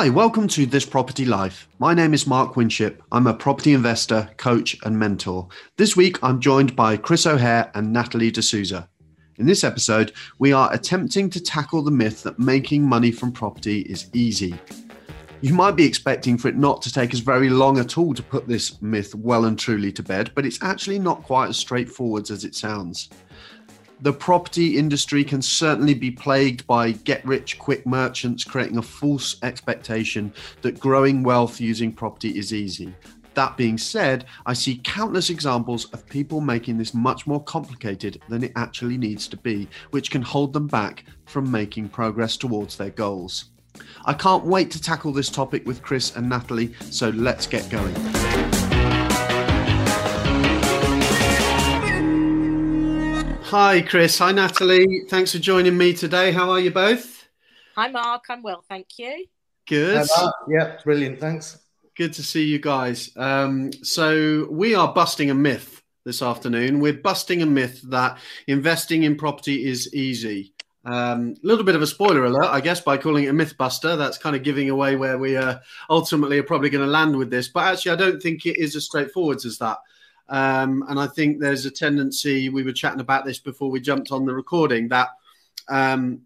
Hi, welcome to This Property Life. My name is Mark Winship. I'm a property investor, coach, and mentor. This week, I'm joined by Chris O'Hare and Natalie D'Souza. In this episode, we are attempting to tackle the myth that making money from property is easy. You might be expecting for it not to take us very long at all to put this myth well and truly to bed, but it's actually not quite as straightforward as it sounds the property industry can certainly be plagued by get rich quick merchants creating a false expectation that growing wealth using property is easy. That being said, I see countless examples of people making this much more complicated than it actually needs to be, which can hold them back from making progress towards their goals. I can't wait to tackle this topic with Chris and Natalie, so let's get going. Hi, Chris. Hi, Natalie. Thanks for joining me today. How are you both? Hi, Mark. I'm well, thank you. Good. yeah, brilliant. Thanks. Good to see you guys. Um, so, we are busting a myth this afternoon. We're busting a myth that investing in property is easy. A um, little bit of a spoiler alert, I guess, by calling it a myth buster. That's kind of giving away where we uh, ultimately are probably going to land with this. But actually, I don't think it is as straightforward as that. Um, and I think there's a tendency, we were chatting about this before we jumped on the recording, that um,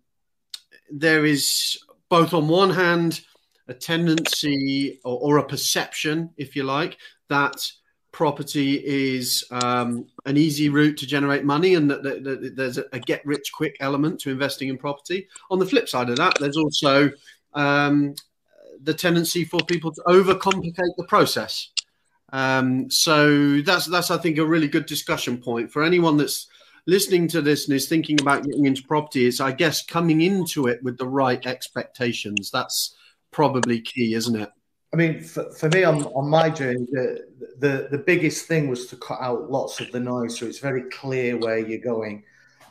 there is both on one hand a tendency or, or, a perception, if you like, that property is um, an easy route to generate money and that, that, that there's a, a, get rich quick element to investing in property. On the flip side of that, there's also um, the tendency for people to overcomplicate the process. Um, so that's that's I think a really good discussion point for anyone that's listening to this and is thinking about getting into property. It's I guess coming into it with the right expectations. That's probably key, isn't it? I mean, for, for me on, on my journey, the, the the biggest thing was to cut out lots of the noise, so it's very clear where you're going.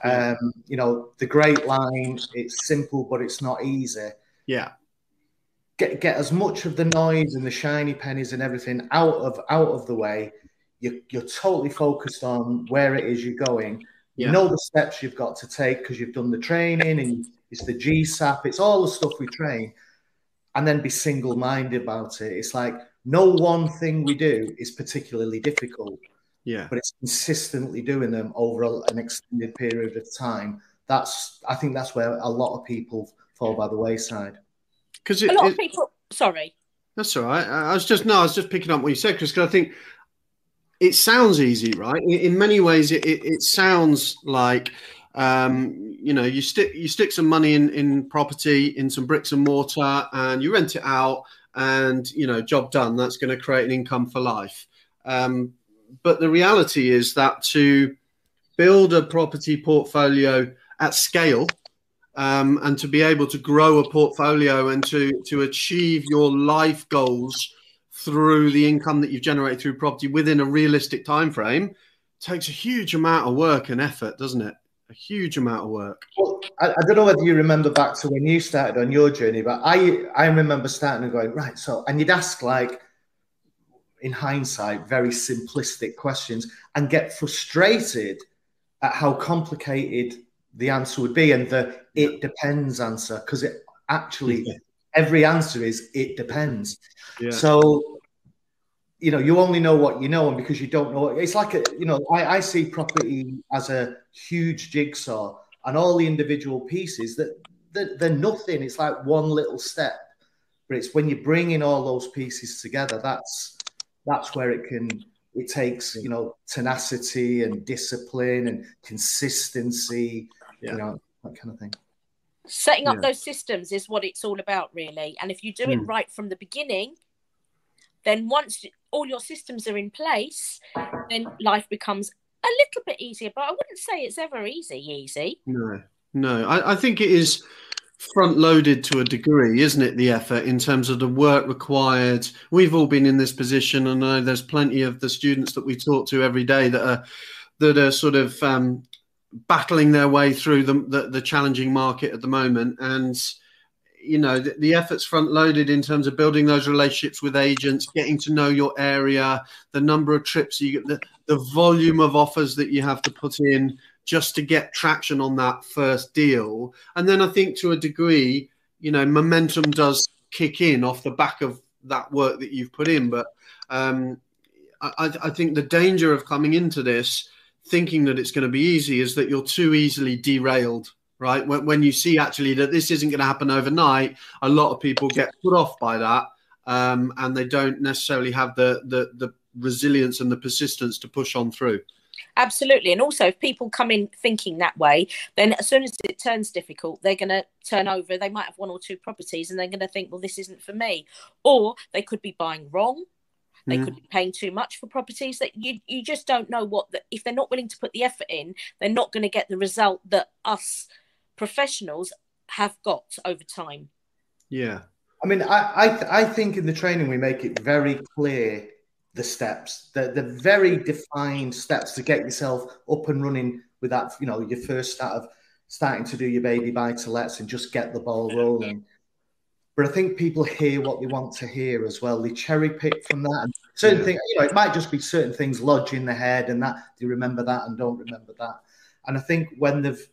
Um, you know, the great line. It's simple, but it's not easy. Yeah get get as much of the noise and the shiny pennies and everything out of out of the way. You're, you're totally focused on where it is you're going. You know the steps you've got to take because you've done the training and it's the GSAP. It's all the stuff we train, and then be single minded about it. It's like no one thing we do is particularly difficult. Yeah, but it's consistently doing them over an extended period of time. That's I think that's where a lot of people fall by the wayside. Because a lot it, of people. Sorry. That's all right. I was just no, I was just picking up what you said, Chris. Because I think it sounds easy, right? In, in many ways, it, it, it sounds like um, you know you stick you stick some money in in property, in some bricks and mortar, and you rent it out, and you know job done. That's going to create an income for life. Um, but the reality is that to build a property portfolio at scale um, and to be able to grow a portfolio and to to achieve your life goals through the income that you've generated through property within a realistic time frame takes a huge amount of work and effort, doesn't it? A huge amount of work. Well, I, I, don't know whether you remember back to when you started on your journey, but I I remember starting and going right. So, and you'd ask like, in hindsight, very simplistic questions and get frustrated at how complicated the answer would be, and the it depends answer because it actually every answer is it depends. Yeah. So you know you only know what you know, and because you don't know, it's like a you know I, I see property as a huge jigsaw, and all the individual pieces that they're, they're nothing. It's like one little step, but it's when you bring in all those pieces together that's that's where it can it takes you know tenacity and discipline and consistency yeah. you know, that kind of thing. Setting up yeah. those systems is what it's all about, really. And if you do mm. it hmm. right from the beginning, then once all your systems are in place, then life becomes a little bit easier. But I wouldn't say it's ever easy, easy. No, no. I, I think it is front loaded to a degree, isn't it? The effort in terms of the work required. We've all been in this position, and I know there's plenty of the students that we talk to every day that are that are sort of um, battling their way through the, the, the challenging market at the moment. And, you know, the, the efforts front loaded in terms of building those relationships with agents, getting to know your area, the number of trips you get, the, the volume of offers that you have to put in just to get traction on that first deal. And then I think to a degree, you know, momentum does kick in off the back of that work that you've put in. But um, I, I think the danger of coming into this thinking that it's going to be easy is that you're too easily derailed right? When, when you see actually that this isn't going to happen overnight a lot of people get put off by that um, and they don't necessarily have the, the the resilience and the persistence to push on through. Absolutely. And also if people come in thinking that way then as soon as it turns difficult they're going to turn over. They might have one or two properties and they're going to think well this isn't for me. Or they could be buying wrong they mm. could be paying too much for properties that you you just don't know what the, if they're not willing to put the effort in they're not going to get the result that us professionals have got over time yeah i mean i i, I think in the training we make it very clear the steps the, the very defined steps to get yourself up and running with that you know your first start of starting to do your baby buy to lets and just get the ball rolling but I think people hear what they want to hear as well. They cherry pick from that. And certain yeah. things, you know, it might just be certain things lodge in the head and that they remember that and don't remember that. And I think when they've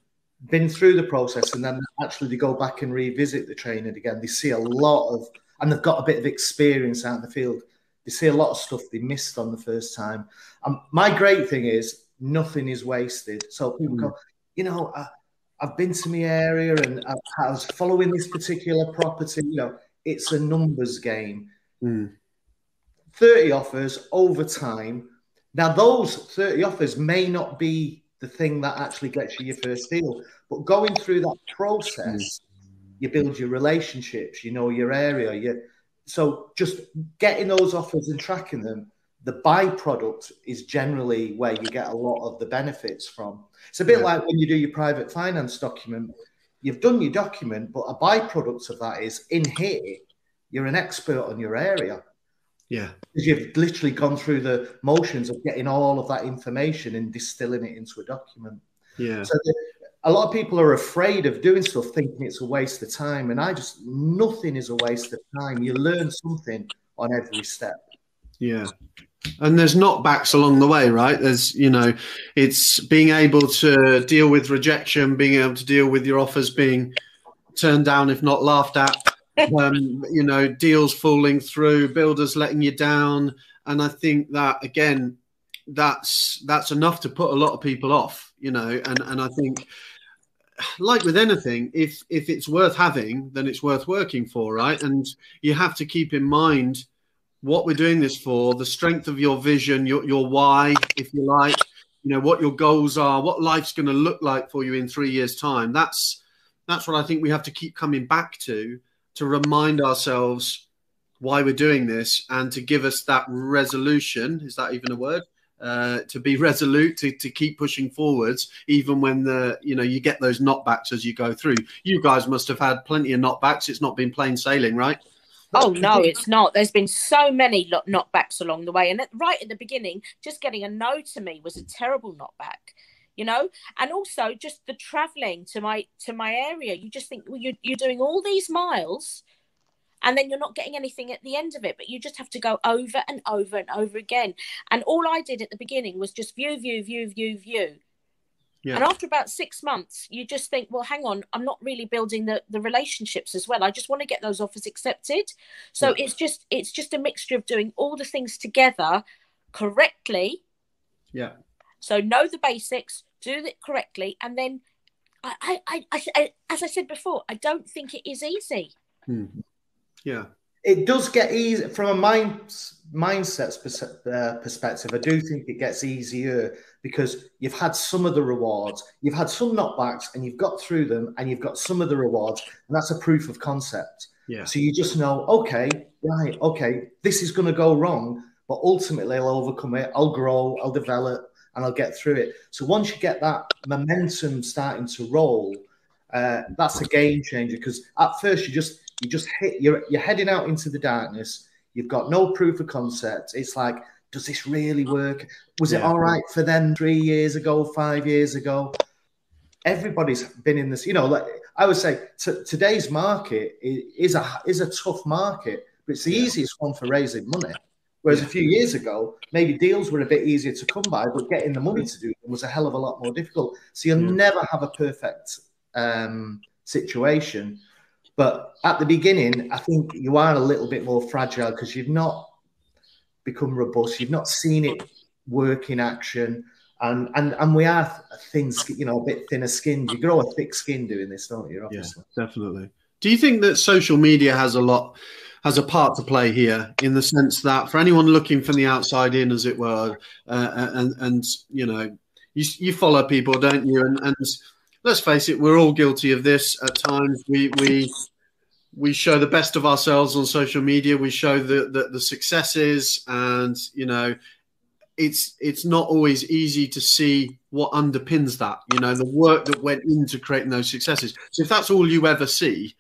been through the process and then actually they go back and revisit the training again, they see a lot of, and they've got a bit of experience out in the field. They see a lot of stuff they missed on the first time. And my great thing is nothing is wasted. So people mm. go, you know, I've been to my area and I, was following this particular property. You know, it's a numbers game. Mm. 30 offers over time. Now, those 30 offers may not be the thing that actually gets you your first deal, but going through that process, you build your relationships, you know your area. You, so just getting those offers and tracking them the byproduct is generally where you get a lot of the benefits from. It's a bit yeah. like when you do your private finance document. You've done your document, but a byproduct of that is in here, you're an expert on your area. Yeah. Because you've literally gone through the motions of getting all of that information and distilling it into a document. Yeah. So the, a lot of people are afraid of doing stuff thinking it's a waste of time. And I just, nothing is a waste of time. You learn something on every step. Yeah and there's knockbacks along the way right there's you know it's being able to deal with rejection being able to deal with your offers being turned down if not laughed at um, you know deals falling through builders letting you down. And i think that again that's that's enough to put a lot of people off you know. And and i think like with anything if if it's worth having then it's worth working for right? And you have to keep in mind what we're doing this for, the strength of your vision, your, your why, if you like, you know, what your goals are, what life's going to look like for you in three years' time. That's that's what I think we have to keep coming back to to remind ourselves why we're doing this and to give us that resolution. Is that even a word? Uh, to be resolute, to, to keep pushing forwards, even when the you know you get those knockbacks as you go through. You guys must have had plenty of knockbacks. It's not been plain sailing, right? Oh no, it's not. There's been so many knockbacks along the way, and right at the beginning, just getting a no to me was a terrible knockback. You know, and also just the traveling to my to my area. You just think well, you're you're doing all these miles, and then you're not getting anything at the end of it. But you just have to go over and over and over again. And all I did at the beginning was just view, view, view, view, view. Yeah. And after about six months, you just think, well, hang on, I'm not really building the, the relationships as well. I just want to get those offers accepted. So yeah. it's just it's just a mixture of doing all the things together correctly. Yeah. So know the basics, do it correctly, and then I, I, I, I as I said before, I don't think it is easy. Hmm. Yeah it does get easy from a mind mindset uh, perspective. I do think it gets easier because you've had some of the rewards, you've had some knockbacks, and you've got through them, and you've got some of the rewards, and that's a proof of concept. Yeah. So you just know, okay, right, okay, this is going to go wrong, but ultimately I'll overcome it. I'll grow, I'll develop, and I'll get through it. So once you get that momentum starting to roll, uh, that's a game changer because at first you just you just hit you're you're heading out into the darkness. You've got no proof of concept. It's like, does this really work? Was yeah. it all right for them three years ago, five years ago? Everybody's been in this. You know, like I would say, t- today's market is a is a tough market, but it's the yeah. easiest one for raising money. Whereas yeah. a few years ago, maybe deals were a bit easier to come by, but getting the money to do them was a hell of a lot more difficult. So you'll never have a perfect um, situation. But at the beginning, I think you are a little bit more fragile because you've not become robust. You've not seen it work in action. And, and and we are things, you know, a bit thinner skinned. You grow a thick skin doing this, don't you? Obviously. Yeah, definitely. Do you think that social media has a lot has a part to play here in the sense that for anyone looking from the outside in, as it were, uh, and and you know, you you follow people, don't you? And and let's face it, we're all guilty of this at times. We we we show the best of ourselves on social media. We show the, the, the successes, and you know, it's it's not always easy to see what underpins that. You know, the work that went into creating those successes. So if that's all you ever see,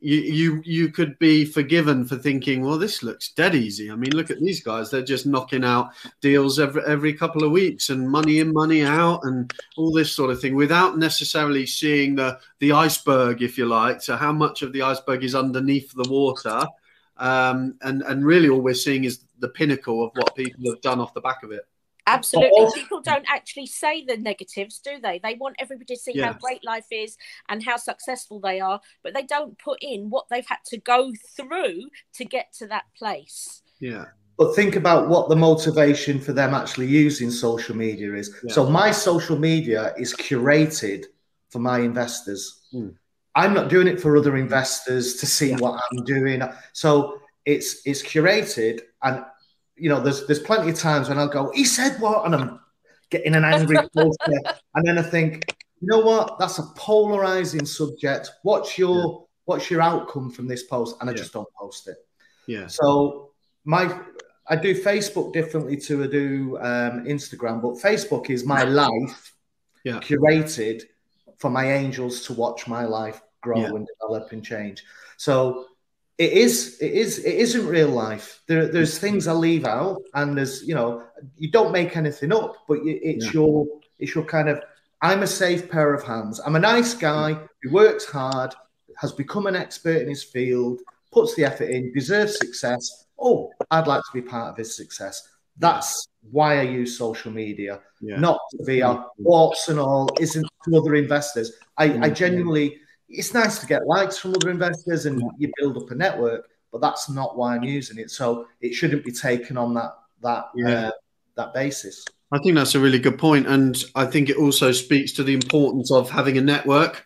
you you you could be forgiven for thinking, well, this looks dead easy. I mean, look at these guys; they're just knocking out deals every every couple of weeks, and money in, money out, and all this sort of thing, without necessarily seeing the the iceberg, if you like. So, how much of the iceberg is underneath the water? Um, and and really, all we're seeing is the pinnacle of what people have done off the back of it. Absolutely. People don't actually say the negatives, do they? They want everybody to see yeah. how great life is and how successful they are, but they don't put in what they've had to go through to get to that place. Yeah. But think about what the motivation for them actually using social media is. Yeah. So my social media is curated for my investors. Mm. I'm not doing it for other investors to see yeah. what I'm doing. So it's it's curated and you know, there's there's plenty of times when I'll go, he said what, and I'm getting an angry poster, and then I think, you know what, that's a polarizing subject. What's your yeah. what's your outcome from this post? And I yeah. just don't post it. Yeah. So my I do Facebook differently to I do um, Instagram, but Facebook is my life yeah. curated for my angels to watch my life grow yeah. and develop and change. So it is it is it isn't real life. There, there's things i leave out and there's you know you don't make anything up but it's yeah. your it's your kind of i'm a safe pair of hands. I'm a nice guy who works hard has become an expert in his field puts the effort in deserves success. Oh i'd like to be part of his success. That's why i use social media. Yeah. not via warts and all isn't to other investors. I, I genuinely it's nice to get likes from other investors and you build up a network, but that's not why I'm using it. So it shouldn't be taken on that that yeah. uh, that basis. I think that's a really good point, and I think it also speaks to the importance of having a network,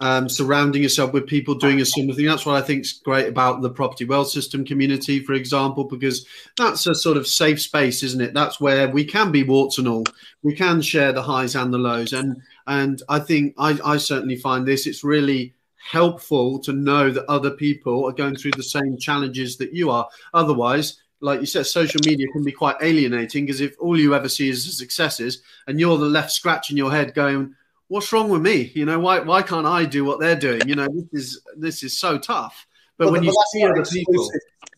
um, surrounding yourself with people doing a similar thing. That's what I think is great about the property wealth system community, for example, because that's a sort of safe space, isn't it? That's where we can be warts and all. We can share the highs and the lows, and and I think I, I certainly find this, it's really helpful to know that other people are going through the same challenges that you are. Otherwise, like you said, social media can be quite alienating because if all you ever see is successes and you're the left scratching your head going, what's wrong with me? You know, why, why can't I do what they're doing? You know, this is, this is so tough. But, but when you see other people,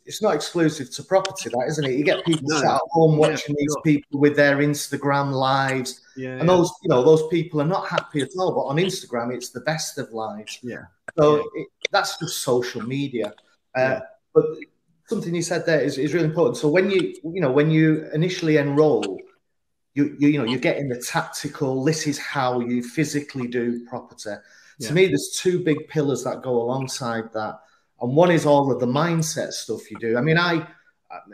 it's not exclusive to property, that isn't it? You get people no. sat at home watching yeah, these people with their Instagram lives, yeah, and yeah. those you know those people are not happy at all. But on Instagram, it's the best of lives. Yeah. So it, that's just social media. Uh, but something you said there is, is really important. So when you you know when you initially enroll, you, you you know you're getting the tactical. This is how you physically do property. To me, there's two big pillars that go alongside that and one is all of the mindset stuff you do. I mean, I,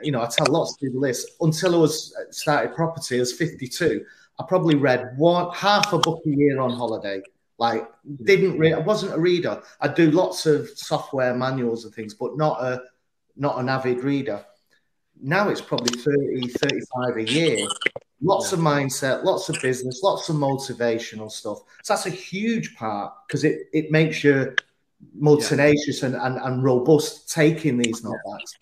you know, I tell lots of people this. Until I was uh, started property, I was 52. I probably read one half a book a year on holiday. Like, didn't read. I wasn't a reader. I do lots of software manuals and things, but not a not an avid reader. Now it's probably 30, 35 a year. Lots of mindset, lots of business, lots of motivational stuff. So that's a huge part because it, it makes you more yeah. tenacious and, and, and robust taking these knockbacks.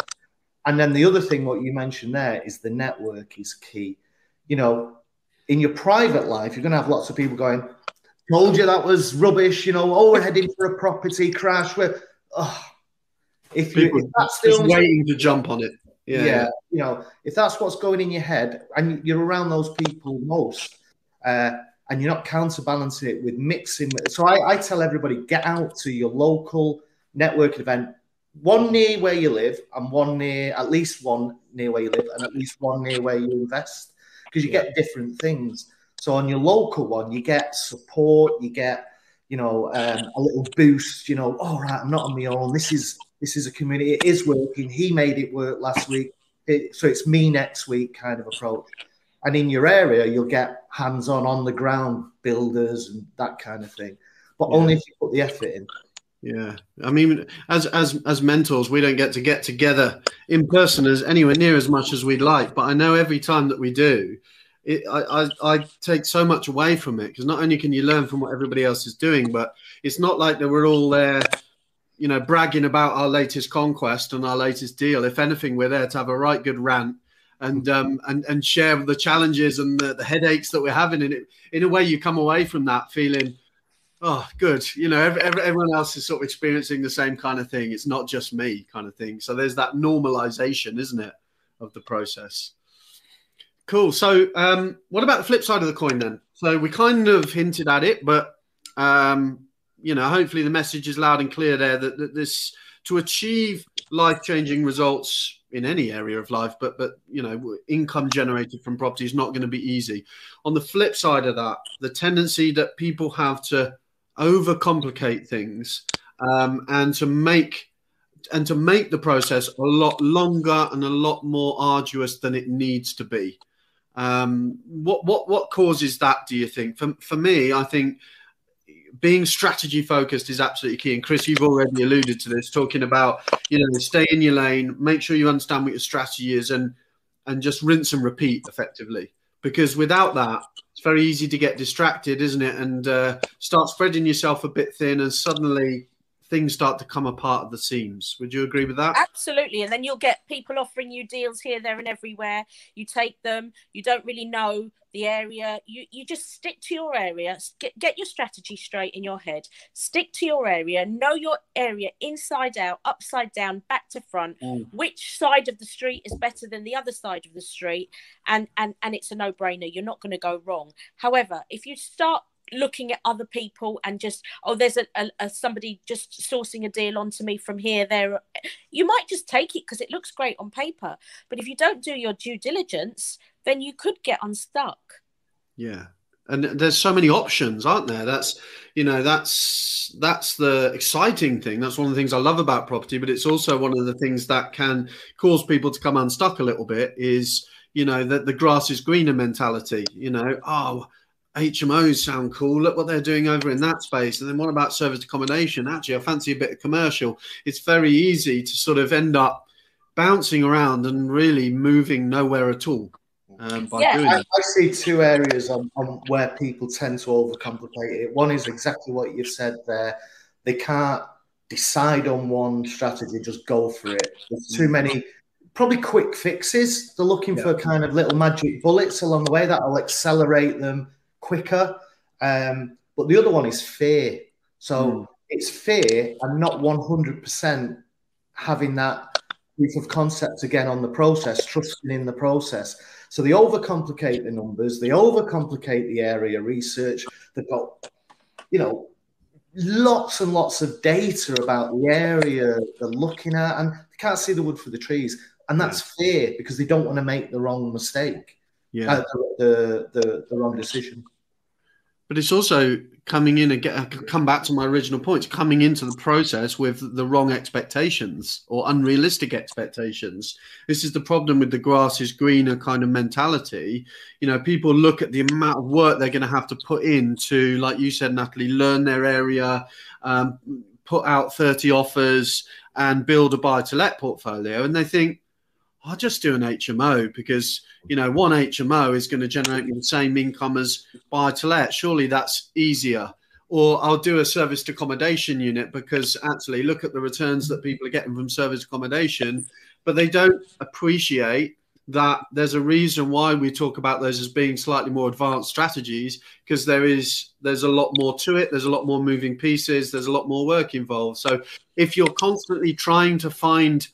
And then the other thing, what you mentioned there, is the network is key. You know, in your private life, you're going to have lots of people going, "Told you that was rubbish." You know, oh, we're heading for a property crash. We're, oh. if you if that's the only waiting to jump on it. Yeah, yeah, you know, if that's what's going in your head, and you're around those people most, uh, and you're not counterbalancing it with mixing. So I, I tell everybody get out to your local networking event, one near where you live, and one near at least one near where you live, and at least one near where you invest, because you yeah. get different things. So on your local one, you get support, you get you know, um, a little boost. You know, all right, I'm not on my own. This is this is a community. It is working. He made it work last week, it, so it's me next week kind of approach. And in your area, you'll get hands-on, on the ground builders and that kind of thing, but yeah. only if you put the effort in. Yeah, I mean, as as as mentors, we don't get to get together in person as anywhere near as much as we'd like. But I know every time that we do, it, I, I, I take so much away from it because not only can you learn from what everybody else is doing, but it's not like that we're all there, you know, bragging about our latest conquest and our latest deal. If anything, we're there to have a right good rant and um, and and share the challenges and the, the headaches that we're having. And it, in a way, you come away from that feeling oh, good. You know, every, everyone else is sort of experiencing the same kind of thing. It's not just me, kind of thing. So there's that normalization, isn't it, of the process? Cool. So, um, what about the flip side of the coin then? So we kind of hinted at it, but um, you know, hopefully the message is loud and clear there that, that this to achieve life-changing results in any area of life, but but you know, income generated from property is not going to be easy. On the flip side of that, the tendency that people have to overcomplicate things um, and to make and to make the process a lot longer and a lot more arduous than it needs to be. Um, what what what causes that? Do you think? For for me, I think being strategy focused is absolutely key. And Chris, you've already alluded to this, talking about you know stay in your lane, make sure you understand what your strategy is, and and just rinse and repeat effectively. Because without that, it's very easy to get distracted, isn't it? And uh, start spreading yourself a bit thin, and suddenly things start to come apart at the seams. Would you agree with that? Absolutely. And then you'll get people offering you deals here, there, and everywhere. You take them. You don't really know the area. You you just stick to your area. Get get your strategy straight in your head. Stick to your area. Know your area inside out, upside down, back to front. Mm. Which side of the street is better than the other side of the street? And and and it's a no brainer. You're not going to go wrong. However, if you start looking at other people and just oh there's a, a, a, somebody just sourcing a deal onto me from here there you might just take it because it looks great on paper. But if you don't do your due diligence then you could get unstuck. Yeah. And there's so many options aren't there? That's you know that's that's the exciting thing. That's one of the things i love about property but it's also one of the things that can cause people to come unstuck a little bit is you know that the grass is greener mentality you know. Oh HMOs sound cool. Look what they're doing over in that space. And then what about service accommodation? Actually, I fancy a bit of commercial. It's very easy to sort of end up bouncing around and really moving nowhere at all. Um, yeah. I, I, see two areas on, on, where people tend to overcomplicate it. One is exactly what you've said there. They can't decide on one strategy, just go for it. There's too many, probably quick fixes. They're looking yeah. for kind of little magic bullets along the way that'll accelerate them quicker. Um, but the other one is fear. So mm. it's fear and not 100% having that proof of concept again on the process, trusting in the process. So they overcomplicate the numbers, they overcomplicate the area research. They've got, you know, lots and lots of data about the area they're looking at, and they can't see the wood for the trees. And that's fear because they don't want to make the wrong mistake yeah. Uh, the, the, the wrong decision. But it's also coming in and get, come back to my original points, coming into the process with the wrong expectations or unrealistic expectations. This is the problem with the grass is greener kind of mentality. You know, people look at the amount of work they're going to have to put in to, like you said, Natalie, learn their area, um, put out 30 offers and build a buy to let portfolio. And they think, I'll just do an HMO because you know one HMO is going to generate me the same income as buy to let. Surely that's easier. Or I'll do a serviced accommodation unit because actually look at the returns that people are getting from serviced accommodation, but they don't appreciate that there's a reason why we talk about those as being slightly more advanced strategies because there is there's a lot more to it there's a lot more moving pieces there's a lot more work involved so if you're constantly trying to find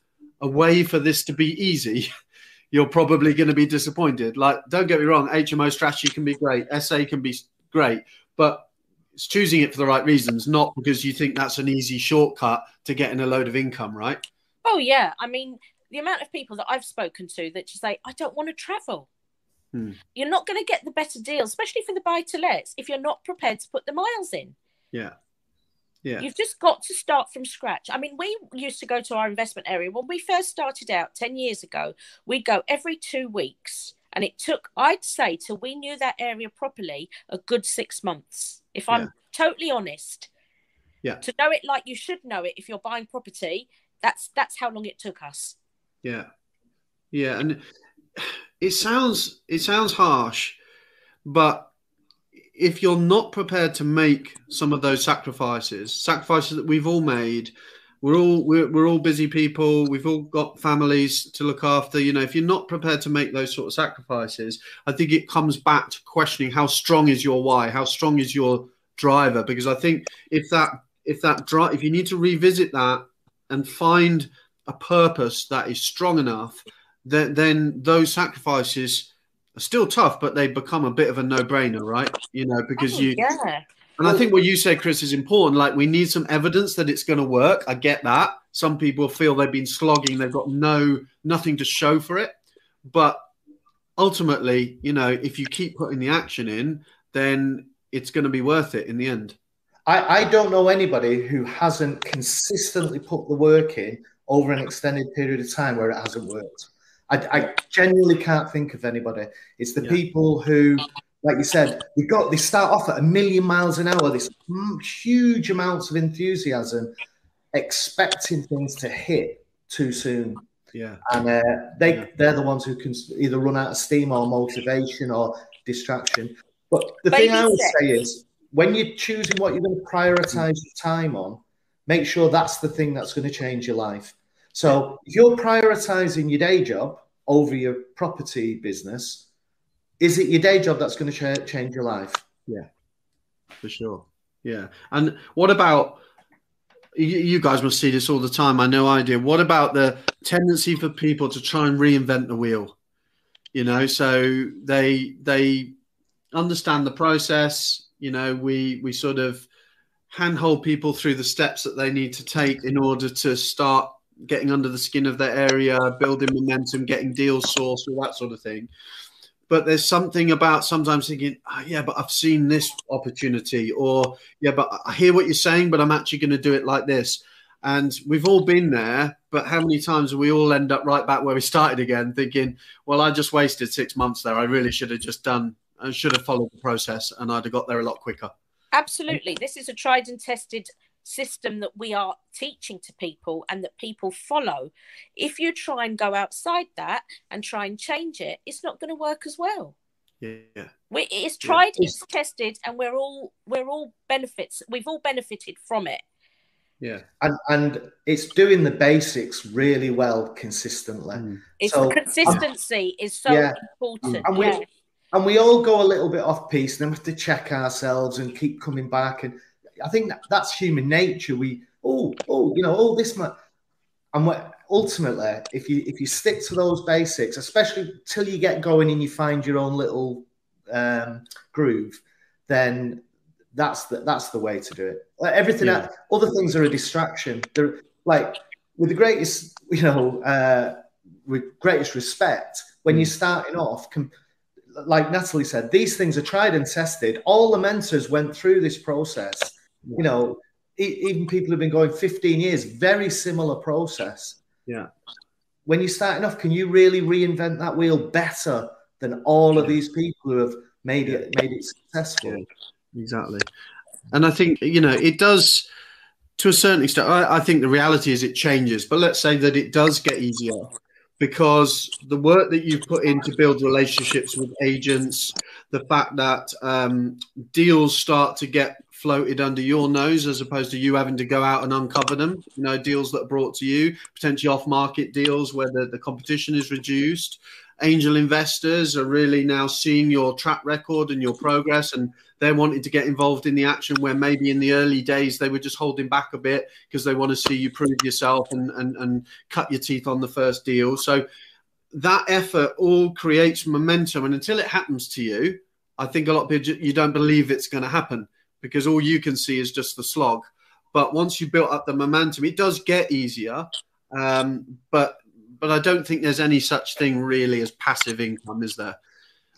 a way for this to be easy, you're probably going to be disappointed. Like, don't get me wrong, HMO strategy can be great, SA can be great, but it's choosing it for the right reasons, not because you think that's an easy shortcut to getting a load of income, right? Oh yeah, I mean the amount of people that I've spoken to that just say, "I don't want to travel." Hmm. You're not going to get the better deal, especially for the buy to lets, if you're not prepared to put the miles in. Yeah. Yeah. You've just got to start from scratch. I mean, we used to go to our investment area when we first started out 10 years ago. We'd go every two weeks. And it took, I'd say, till we knew that area properly, a good six months. If I'm Yeah. totally honest. Yeah. To know it like you should know it if you're buying property, that's that's how long it took us. Yeah, yeah, and it sounds it sounds harsh, but if you're not prepared to make some of those sacrifices, sacrifices that we've all made, we're all we're, we're all busy people. We've all got families to look after. You know, if you're not prepared to make those sort of sacrifices, I think it comes back to questioning how strong is your why, how strong is your driver. Because I think if that if that drive, if you need to revisit that and find a purpose that is strong enough, then then those sacrifices still tough, but they become a bit of a no-brainer, right? You know, because Oh, you yeah. and I think what you say, Chris, is important. Like we need some evidence that it's going to work. I get that. Some people feel they've been slogging; they've got no nothing to show for it. But ultimately, you know, if you keep putting the action in, then it's going to be worth it in the end. I, I don't know anybody who hasn't consistently put the work in over an extended period of time where it hasn't worked. I, I genuinely can't think of anybody. It's the Yeah. people who, like you said, they got they start off at a million miles an hour, this huge amounts of enthusiasm, expecting things to hit too soon, Yeah, and uh, they Yeah. they're the ones who can either run out of steam or motivation or distraction. But the thing I would say is when you're choosing what you're going to prioritize your time on, make sure that's the thing that's going to change your life. So if you're prioritizing your day job over your property business, is it your day job that's going to cha- change your life? Yeah, for sure. Yeah. And what about you, you guys must see this all the time. I know I do. What about the tendency for people to try and reinvent the wheel? You know, so they they understand the process. You know, we we sort of handhold people through the steps that they need to take in order to start getting under the skin of their area, building momentum, getting deals sourced, all that sort of thing. But there's something about sometimes thinking, oh, yeah, but I've seen this opportunity, or yeah, but I hear what you're saying, but I'm actually going to do it like this. And we've all been there, but how many times do we all end up right back where we started again, thinking, well, I just wasted six months there. I really should have just done, I should have followed the process, and I'd have got there a lot quicker. Absolutely. This is a tried and tested system that we are teaching to people and that people follow. If you try and go outside that and try and change it, it's not going to work as well. Yeah, We, it's Yeah. tried, it's tested, and we're all we're all benefits. We've all benefited from it. yeah, And and it's doing the basics really well consistently. Mm. It's So, consistency is so Yeah. important. And we- yeah. and we all go a little bit off piece and then we have to check ourselves and keep coming back and i think that, that's human nature we oh oh you know oh this much and what ultimately if you if you stick to those basics especially till you get going and you find your own little um, groove then that's the that's the way to do it like everything Yeah. else, other things are a distraction they're like with the greatest you know uh, with greatest respect when you're starting off com- like Natalie said, these things are tried and tested. All the mentors went through this process. You know, even people who've been going 15 years, very similar process. Yeah. When you're starting off, can you really reinvent that wheel better than all of these people who have made it made it successful? Yeah. exactly. And I think you know it does to a certain extent. I, I think the reality is it changes, but let's say that it does get easier because the work that you've put in to build relationships with agents, the fact that um, deals start to get floated under your nose as opposed to you having to go out and uncover them. You know, deals that are brought to you, potentially off-market deals where the, the competition is reduced. Angel investors are really now seeing your track record and your progress, and they're wanting to get involved in the action where maybe in the early days they were just holding back a bit because they want to see you prove yourself and, and, and cut your teeth on the first deal. So that effort all creates momentum. And until it happens to you, I think a lot of people, you don't believe it's going to happen because all you can see is just the slog. But once you built up the momentum, it does get easier. Um, but but I don't think there's any such thing really as passive income, is there?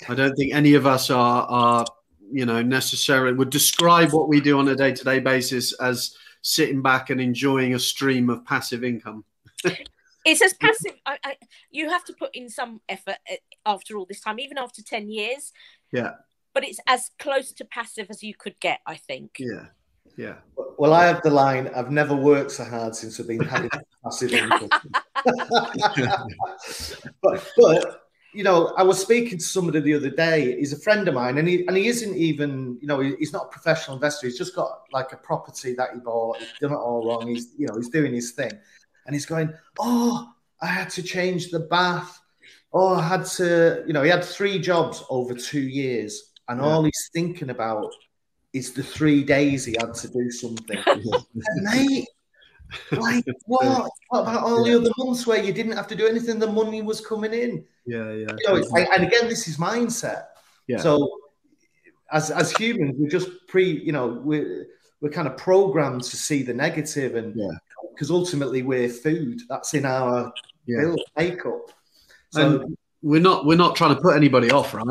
I don't think any of us are are you know necessarily would describe what we do on a day to day basis as sitting back and enjoying a stream of passive income. it's as passive. I, I, you have to put in some effort uh, after all this time, even after ten years. Yeah. But it's as close to passive as you could get, I think. Yeah. Yeah. Well, I have the line. I've never worked so hard since I've been having passive income. but, but you know, I was speaking to somebody the other day. He's a friend of mine, and he and he isn't even, you know, he's not a professional investor. He's just got like a property that he bought. He's done it all wrong. He's, you know, he's doing his thing, and he's going, "Oh, I had to change the bath. Oh, I had to, you know, he had three jobs over two years, and yeah. all he's thinking about is the three days he had to do something. mate, like what? What about all the other months where you didn't have to do anything? The money was coming in. Yeah, yeah. You know, and again, this is mindset. Yeah. So, as as humans, we're just pre. You know, we're we're kind of programmed to see the negative, and because ultimately we're food. That's in our yeah. build makeup. So. And we're not we're not trying to put anybody off, right?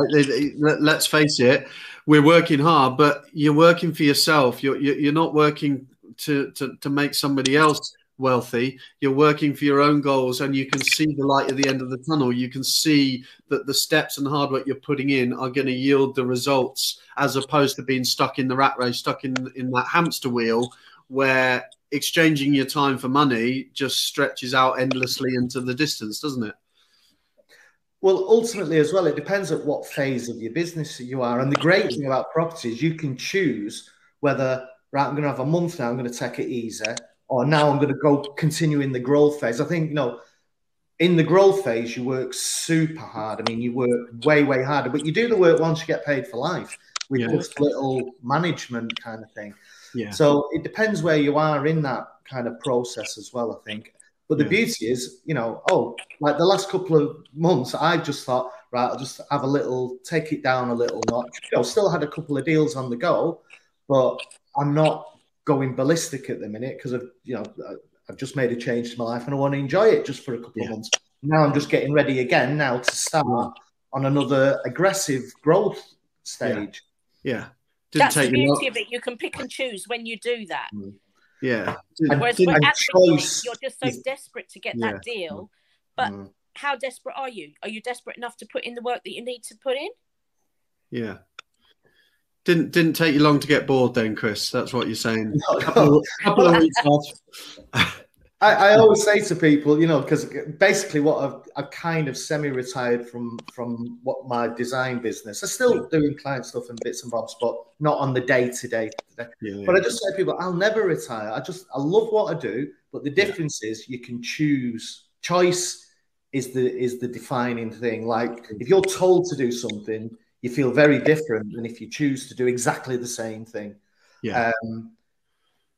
Let's face it, we're working hard, but you're working for yourself. You're you're not working to, to, to make somebody else wealthy. You're working for your own goals and you can see the light at the end of the tunnel. You can see that the steps and hard work you're putting in are going to yield the results as opposed to being stuck in the rat race, stuck in, in that hamster wheel where exchanging your time for money just stretches out endlessly into the distance, doesn't it? Well, ultimately, as well, it depends at what phase of your business you are. And the great thing about property is you can choose whether right, I'm going to have a month now, I'm going to take it easy, or now I'm going to go continue in the growth phase. I think, you know, in the growth phase, you work super hard. I mean, you work way, way harder, but you do the work once you get paid for life with yeah. just little management kind of thing. Yeah. So it depends where you are in that kind of process as well, I think. But the yeah. beauty is, you know, oh, like the last couple of months, I just thought, right, I'll just have a little, take it down a little notch. You know, still had a couple of deals on the go, but I'm not going ballistic at the minute because I've you know I've just made a change to my life and I want to enjoy it just for a couple yeah. of months. Now I'm just getting ready again now to start on another aggressive growth stage. Yeah. yeah. That's the beauty of it. You can pick and choose when you do that. Mm. Yeah. Whereas when you're just so desperate to get yeah. that deal, but mm. how desperate are you? Are you desperate enough to put in the work that you need to put in? Yeah. Didn't didn't take you long to get bored then, Chris. That's what you're saying. No, couple, couple of weeks off. I, I, always say to people, you know, because basically what I've, I've kind of semi-retired from from what my design business. I'm still yeah. doing client stuff and bits and bobs, but not on the day to day. But I just say to people, I'll never retire. I just I love what I do, but the difference yeah. is you can choose. Choice is the is the defining thing. Like if you're told to do something, you feel very different than if you choose to do exactly the same thing. Yeah. Um,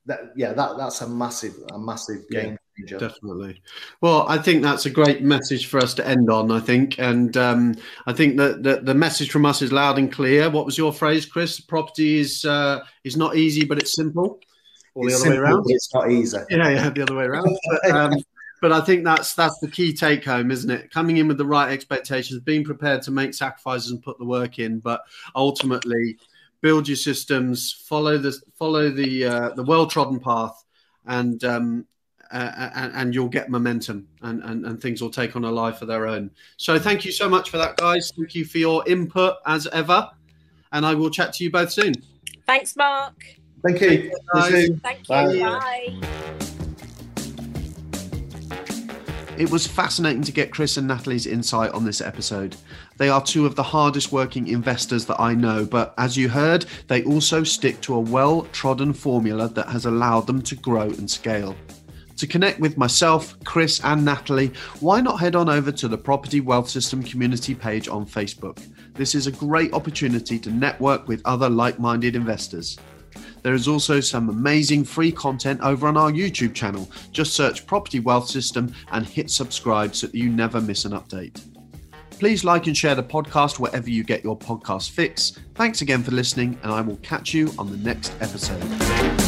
that, yeah, that that's a massive, a massive game changer. Definitely. Well, I think that's a great message for us to end on. I think, and um, I think that the, the message from us is loud and clear. What was your phrase, Chris? Property is uh, is not easy, but it's simple. Or it's the other simple, way around. It's not easy. Yeah, yeah, the other way around. But, um, but I think that's that's the key take home, isn't it? Coming in with the right expectations, being prepared to make sacrifices and put the work in, but ultimately build your systems, follow the follow the uh, the well trodden path, and um, uh, and, and, you'll get momentum and, and, and things will take on a life of their own. So thank you so much for that, guys. Thank you for your input as ever. And I will chat to you both soon. Thanks, Mark. Thank you. Thank you. Bye. Bye. It was fascinating to get Chris and Natalie's insight on this episode. They are two of the hardest working investors that I know, but as you heard, they also stick to a well trodden formula that has allowed them to grow and scale. To connect with myself, Chris, and Natalie, why not head on over to the Property Wealth System community page on Facebook? This is a great opportunity to network with other like minded investors. There is also some amazing free content over on our YouTube channel. Just search Property Wealth System and hit subscribe so that you never miss an update. Please like and share the podcast wherever you get your podcast fix. Thanks again for listening, and I will catch you on the next episode.